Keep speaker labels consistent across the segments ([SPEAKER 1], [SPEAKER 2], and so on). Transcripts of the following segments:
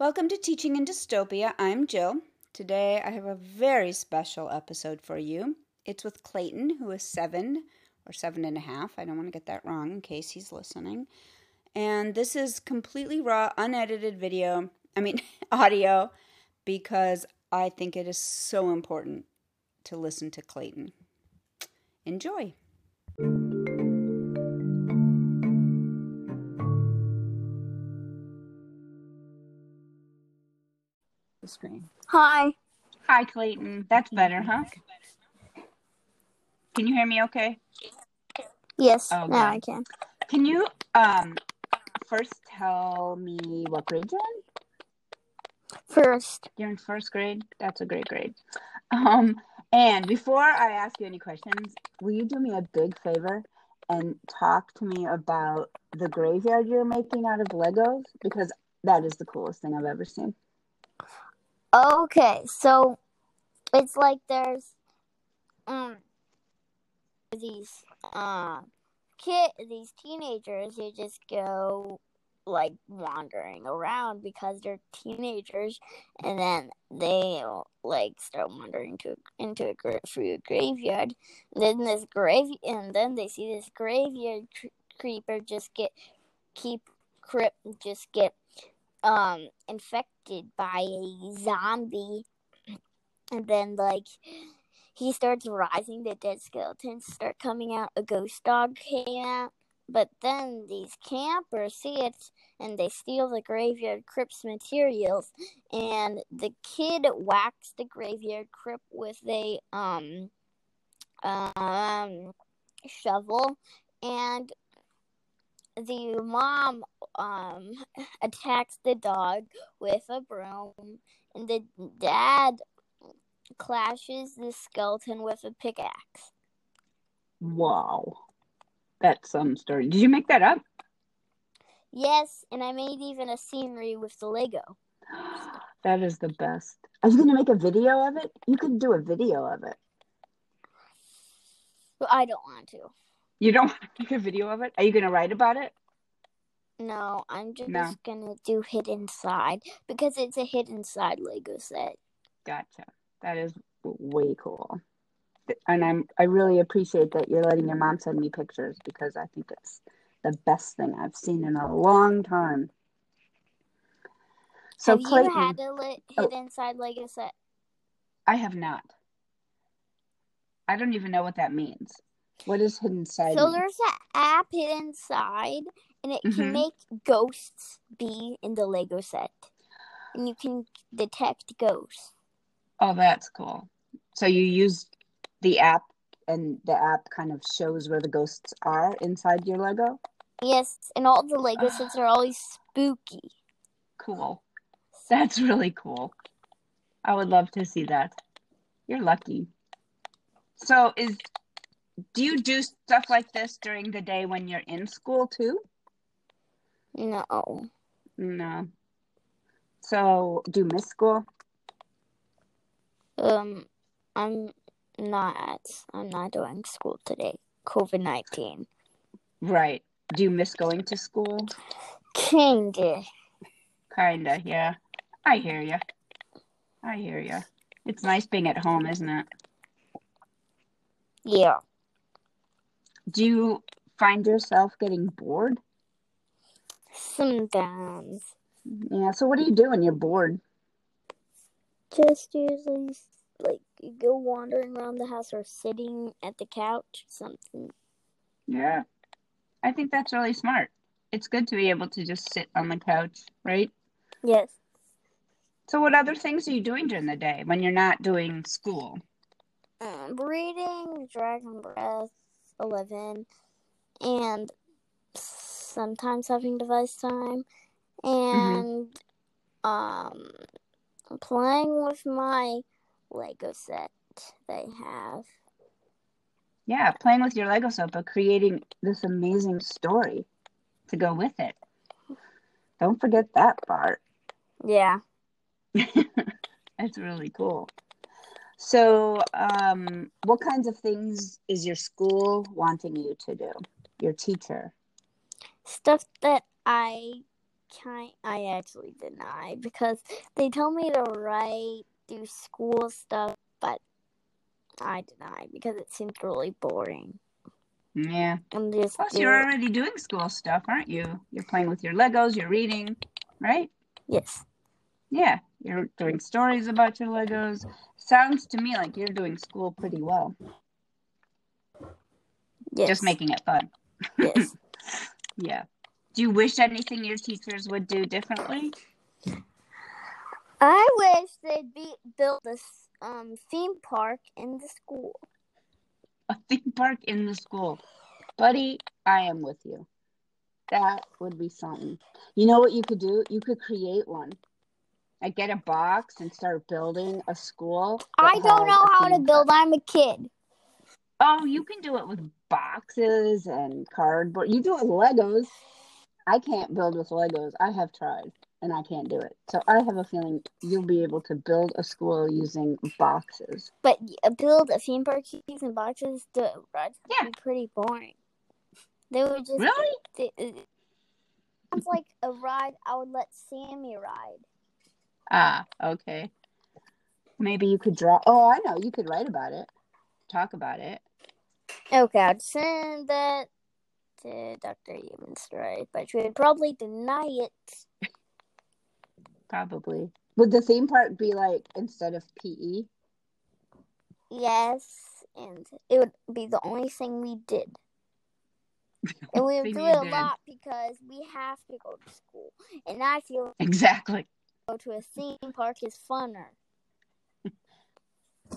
[SPEAKER 1] Welcome to Teaching in Dystopia. I'm Jill. Today I have a very special episode for you. It's with Clayton, who is seven or seven and a half. I don't want to get that wrong in case he's listening. And this is completely raw, unedited video, I mean, audio, because I think it is so important to listen to Clayton. Enjoy. Screen.
[SPEAKER 2] Hi.
[SPEAKER 1] Hi, Clayton. That's better, huh? Can you hear me okay?
[SPEAKER 2] Yes,
[SPEAKER 1] Oh,
[SPEAKER 2] now. I can.
[SPEAKER 1] Can you um first tell me what grade you're in?
[SPEAKER 2] First,
[SPEAKER 1] You're in first grade. That's a great grade. Um, and before I ask you any questions, will you do me a big favor and talk to me about the graveyard you're making out of Legos? Because that is the coolest thing I've ever seen.
[SPEAKER 2] Okay, so it's like there's um these uh kid these teenagers who just go like wandering around because they're teenagers and then they like start wandering to into a gra- through a graveyard. And then this grave and then they see this graveyard cr- creeper just get keep crip just get um infected by a zombie. And then like he starts rising the dead skeletons start coming out a ghost dog came out. But then these campers see it and they steal the graveyard crypt's materials. And the kid whacks the graveyard crypt with a um um shovel and the mom um attacks the dog with a broom and the dad clashes the skeleton with a pickaxe
[SPEAKER 1] Wow. That's some story. Did you make that up?
[SPEAKER 2] yes and i made even a scenery with the lego
[SPEAKER 1] That is the best. Are you gonna make a video of it? You could do a video of it.
[SPEAKER 2] but i don't want to
[SPEAKER 1] You don't want to make a video of it? Are you gonna write about it?
[SPEAKER 2] no i'm just
[SPEAKER 1] No.
[SPEAKER 2] gonna do hidden side because it's a hidden side lego set
[SPEAKER 1] Gotcha. That is way cool. And I'm I really appreciate that you're letting your mom send me pictures because I think it's the best thing I've seen in a long time. So
[SPEAKER 2] have
[SPEAKER 1] Clayton,
[SPEAKER 2] you had a
[SPEAKER 1] Oh.
[SPEAKER 2] hidden side lego set
[SPEAKER 1] I have not. I don't even know what that means. What is hidden side?
[SPEAKER 2] So
[SPEAKER 1] mean?
[SPEAKER 2] there's an app hidden side, and it
[SPEAKER 1] Mhm.
[SPEAKER 2] can make ghosts be in the Lego set, and you can detect ghosts.
[SPEAKER 1] Oh, that's cool. So you use the app, and the app kind of shows where the ghosts are inside your Lego.
[SPEAKER 2] Yes, and all the Lego sets are always spooky.
[SPEAKER 1] Cool. That's really cool. I would love to see that. You're lucky. So is do you do stuff like this during the day when you're in school too?
[SPEAKER 2] No,
[SPEAKER 1] No. So do you miss school?
[SPEAKER 2] um, I'm not. I'm not doing school today. COVID nineteen.
[SPEAKER 1] Right. Do you miss going to school?
[SPEAKER 2] Kinda.
[SPEAKER 1] Kinda, yeah. I hear you. I hear you. It's nice being at home, isn't it?
[SPEAKER 2] Yeah.
[SPEAKER 1] Do you find yourself getting bored?
[SPEAKER 2] Sometimes.
[SPEAKER 1] Yeah. So what do you do when you're bored?
[SPEAKER 2] Just usually like go wandering around the house or sitting at the couch. Something.
[SPEAKER 1] Yeah. I think that's really smart. It's good to be able to just sit on the couch, right?
[SPEAKER 2] Yes.
[SPEAKER 1] So what other things are you doing during the day when you're not doing school?
[SPEAKER 2] um, reading Dragon Breath 11 and sometimes having device time and um playing with my Lego set they have.
[SPEAKER 1] Yeah, playing with your Lego set, but creating this amazing story to go with it. Don't forget that part.
[SPEAKER 2] Yeah.
[SPEAKER 1] That's really cool. So, um, what kinds of things is your school wanting you to do? Your teacher.
[SPEAKER 2] Stuff that I kind I actually deny because they tell me to write, do school stuff, but I deny because it seems really boring.
[SPEAKER 1] Yeah.
[SPEAKER 2] I'm just
[SPEAKER 1] Plus, you're already doing school stuff, aren't you? You're playing with your Legos, you're reading, right?
[SPEAKER 2] yes.
[SPEAKER 1] Yeah. You're doing stories about your Legos. Sounds to me like you're doing school pretty well.
[SPEAKER 2] Yes.
[SPEAKER 1] Just making it fun.
[SPEAKER 2] yes.
[SPEAKER 1] Yeah. Do you wish anything your teachers would do differently?
[SPEAKER 2] I wish they'd be build a um theme park in the school.
[SPEAKER 1] A theme park in the school. Buddy, I am with you. That would be something. You know what you could do? You could create one. Like get a box and start building a school.
[SPEAKER 2] I don't know how to build.
[SPEAKER 1] park.
[SPEAKER 2] I'm a kid.
[SPEAKER 1] Oh, you can do it with boxes and cardboard. You do it with Legos. I can't build with Legos. I have tried and I can't do it. So I have a feeling you'll be able to build a school using boxes.
[SPEAKER 2] But uh, build a theme park using boxes, the rides would
[SPEAKER 1] Yeah.
[SPEAKER 2] be pretty boring. They would just
[SPEAKER 1] Really?
[SPEAKER 2] They, it sounds like a ride I would let Sammy ride.
[SPEAKER 1] Ah, okay. Maybe you could draw. Oh, I know. You could write about it, talk about it.
[SPEAKER 2] Okay, I'd send that to Dr. Evans, right? But she would probably deny it.
[SPEAKER 1] Probably. Would the theme part be like instead of E? PE?
[SPEAKER 2] Yes, and it would be the only thing we did. And we would do it a
[SPEAKER 1] did.
[SPEAKER 2] lot because we have to go to school. And I feel
[SPEAKER 1] Exactly.
[SPEAKER 2] Go to a theme park is funner.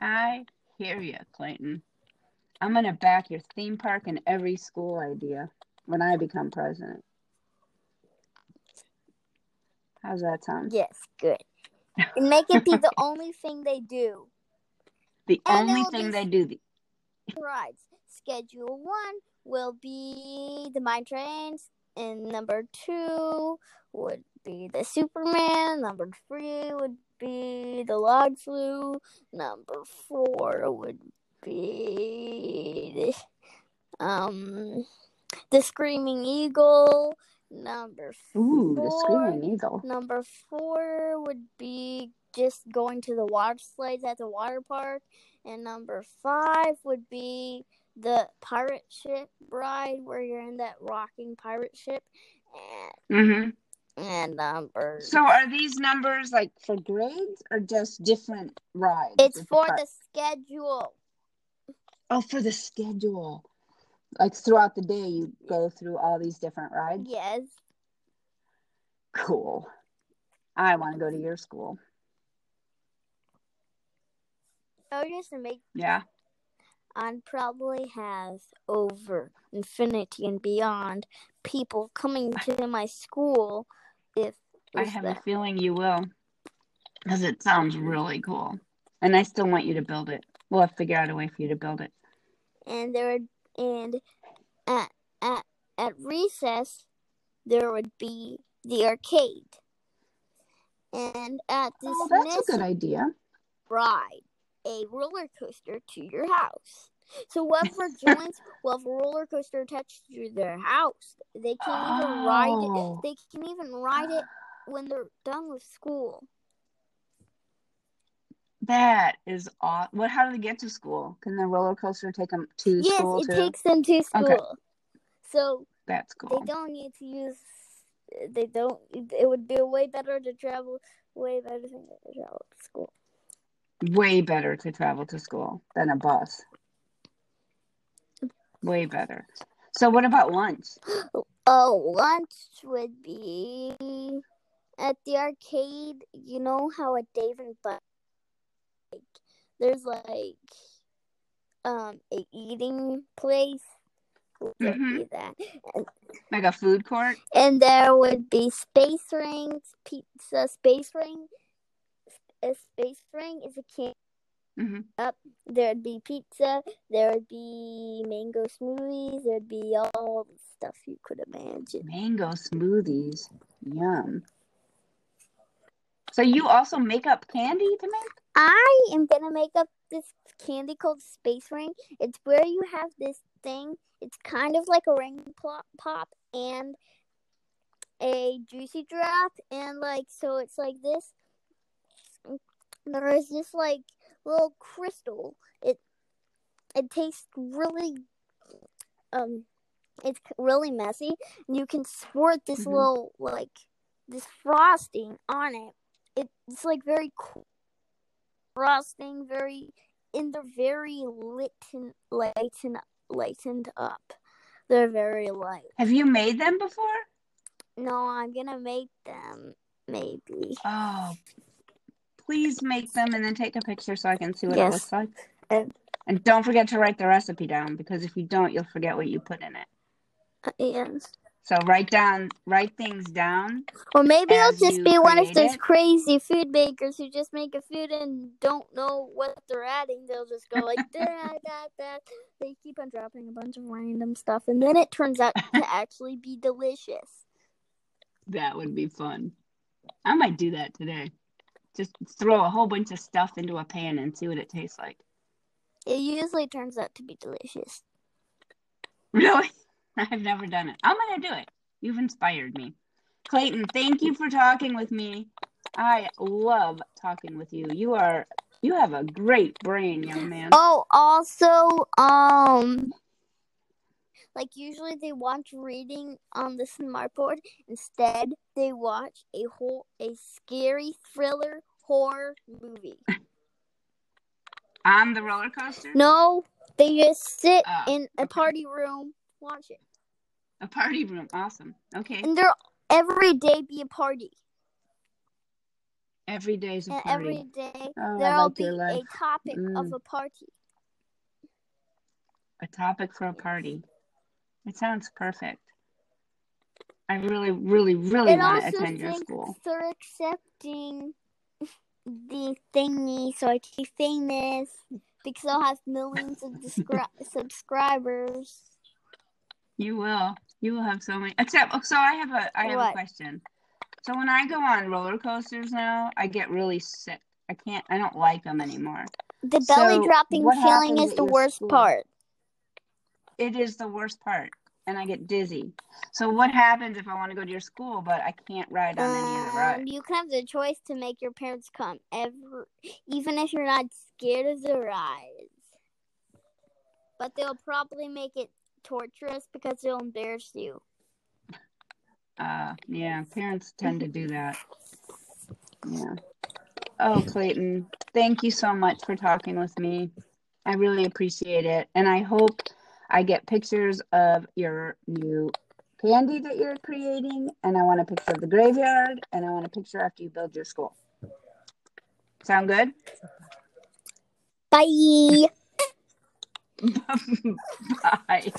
[SPEAKER 1] I hear you, Clayton. I'm going to back your theme park and every school idea when I become president. How's that sound?
[SPEAKER 2] Yes, good. And make it be the only thing they do.
[SPEAKER 1] The
[SPEAKER 2] And
[SPEAKER 1] only thing they do. The,
[SPEAKER 2] rides. Schedule one will be the mine trains, and number two would be the Superman. Number three would be the log flu. Number four would be the, um the Screaming Eagle. Number four,
[SPEAKER 1] ooh, the screaming eagle.
[SPEAKER 2] Number four would be just going to the water slides at the water park. And number five would be the pirate ship ride where you're in that rocking pirate ship.
[SPEAKER 1] hmm
[SPEAKER 2] And, and number
[SPEAKER 1] So are these numbers like for grades or just different rides?
[SPEAKER 2] it's for
[SPEAKER 1] park?
[SPEAKER 2] the schedule.
[SPEAKER 1] Oh, for the schedule. Like throughout the day, you go through all these different rides.
[SPEAKER 2] Yes.
[SPEAKER 1] Cool. I want to go to your school.
[SPEAKER 2] Oh, just to make
[SPEAKER 1] Yeah.
[SPEAKER 2] I'd probably have over infinity and beyond people coming to my school if
[SPEAKER 1] I have a feeling you will. Because it sounds really cool. And I still want you to build it. We'll have to figure out a way for you to build it.
[SPEAKER 2] and there would and at at at recess there would be the arcade and at this
[SPEAKER 1] Oh, that's a good idea.
[SPEAKER 2] ride a roller coaster to your house so whoever joins will have a roller coaster attached to their house they can even ride
[SPEAKER 1] Oh.
[SPEAKER 2] it they can even ride it when they're done with school
[SPEAKER 1] That is aw What? How do they get to school? Can the roller coaster take them to
[SPEAKER 2] yes
[SPEAKER 1] school Yes,
[SPEAKER 2] it
[SPEAKER 1] too?
[SPEAKER 2] takes them to school Okay. so
[SPEAKER 1] That's cool.
[SPEAKER 2] they don't need to use they don't it would be way better to travel way better to travel to school
[SPEAKER 1] Way better to travel to school than a bus. Way better. So what about lunch?
[SPEAKER 2] oh lunch would be at the arcade you know how at dave and Buster's, like there's like um a eating place
[SPEAKER 1] Mhm.
[SPEAKER 2] be that and,
[SPEAKER 1] Like a food court?
[SPEAKER 2] and there would be space rings pizza space ring a space ring is a can
[SPEAKER 1] hmm
[SPEAKER 2] there'd be pizza, there would be mango smoothies, there'd be all the stuff you could imagine.
[SPEAKER 1] Mango smoothies. Yum. So you also make up candy to make?
[SPEAKER 2] I am gonna make up this candy called Space Ring. It's where you have this thing. It's kind of like a ring pop, and a juicy drop, and like so it's like this. There is this like little crystal. It it tastes really um it's really messy and you can squirt this
[SPEAKER 1] Mhm.
[SPEAKER 2] little like this frosting on it. It, it's like very cool frosting, very and they're very lighten lighten lightened up. They're very light.
[SPEAKER 1] Have you made them before?
[SPEAKER 2] No, I'm gonna make them maybe.
[SPEAKER 1] Oh, please make them and then take a picture so I can see what
[SPEAKER 2] Yes.
[SPEAKER 1] it looks like.
[SPEAKER 2] And-
[SPEAKER 1] And don't forget to write the recipe down because if you don't, you'll forget what you put in it.
[SPEAKER 2] And
[SPEAKER 1] So write down, write things down.
[SPEAKER 2] or maybe I'll just be one of those
[SPEAKER 1] it?
[SPEAKER 2] crazy food makers who just make a food and don't know what they're adding. They'll just go like that, that, that. They keep on dropping a bunch of random stuff, and then it turns out to actually be delicious.
[SPEAKER 1] That would be fun. I might do that today. Just throw a whole bunch of stuff into a pan and see what it tastes like.
[SPEAKER 2] It usually turns out to be delicious.
[SPEAKER 1] Really? I've never done it. I'm gonna do it. You've inspired me. Clayton, thank you for talking with me. I love talking with you. You are you have a great brain, young man.
[SPEAKER 2] Oh, also, um, like usually they want reading on the smartboard. Instead, they watch a whole a scary thriller horror movie.
[SPEAKER 1] On the roller coaster?
[SPEAKER 2] No, they just sit
[SPEAKER 1] Ah,
[SPEAKER 2] in a
[SPEAKER 1] okay.
[SPEAKER 2] party room, watch it,
[SPEAKER 1] A party room. Awesome. Okay.
[SPEAKER 2] and there every day be a party,
[SPEAKER 1] Every day's a
[SPEAKER 2] and
[SPEAKER 1] party.
[SPEAKER 2] every day
[SPEAKER 1] Oh,
[SPEAKER 2] there'll
[SPEAKER 1] like
[SPEAKER 2] be a topic of
[SPEAKER 1] Mm.
[SPEAKER 2] a party.
[SPEAKER 1] A topic for a party. It sounds perfect. I really, really, really
[SPEAKER 2] It
[SPEAKER 1] want to attend your school.
[SPEAKER 2] they're accepting the thingy so I can be famous because I'll have millions of descri- subscribers.
[SPEAKER 1] You will. You will have so many. Except, oh, so I have a, I have
[SPEAKER 2] What?
[SPEAKER 1] a question. So when I go on roller coasters now, I get really sick. I can't. I don't like them anymore.
[SPEAKER 2] The belly
[SPEAKER 1] So,
[SPEAKER 2] dropping feeling is the worst
[SPEAKER 1] school?
[SPEAKER 2] part.
[SPEAKER 1] It is the worst part, and I get dizzy. So what happens if I want to go to your school, but I can't ride on any of the
[SPEAKER 2] Um,
[SPEAKER 1] rides?
[SPEAKER 2] you can have the choice to make your parents come ever, even if you're not scared of the rides. But they'll probably make it torturous because they'll embarrass you.
[SPEAKER 1] Uh, yeah, parents tend to do that. Yeah. Oh, Clayton, thank you so much for talking with me. I really appreciate it. And I hope I get pictures of your new candy that you're creating. And I want a picture of the graveyard. And I want a picture after you build your school. Sound good?
[SPEAKER 2] Bye.
[SPEAKER 1] Bye.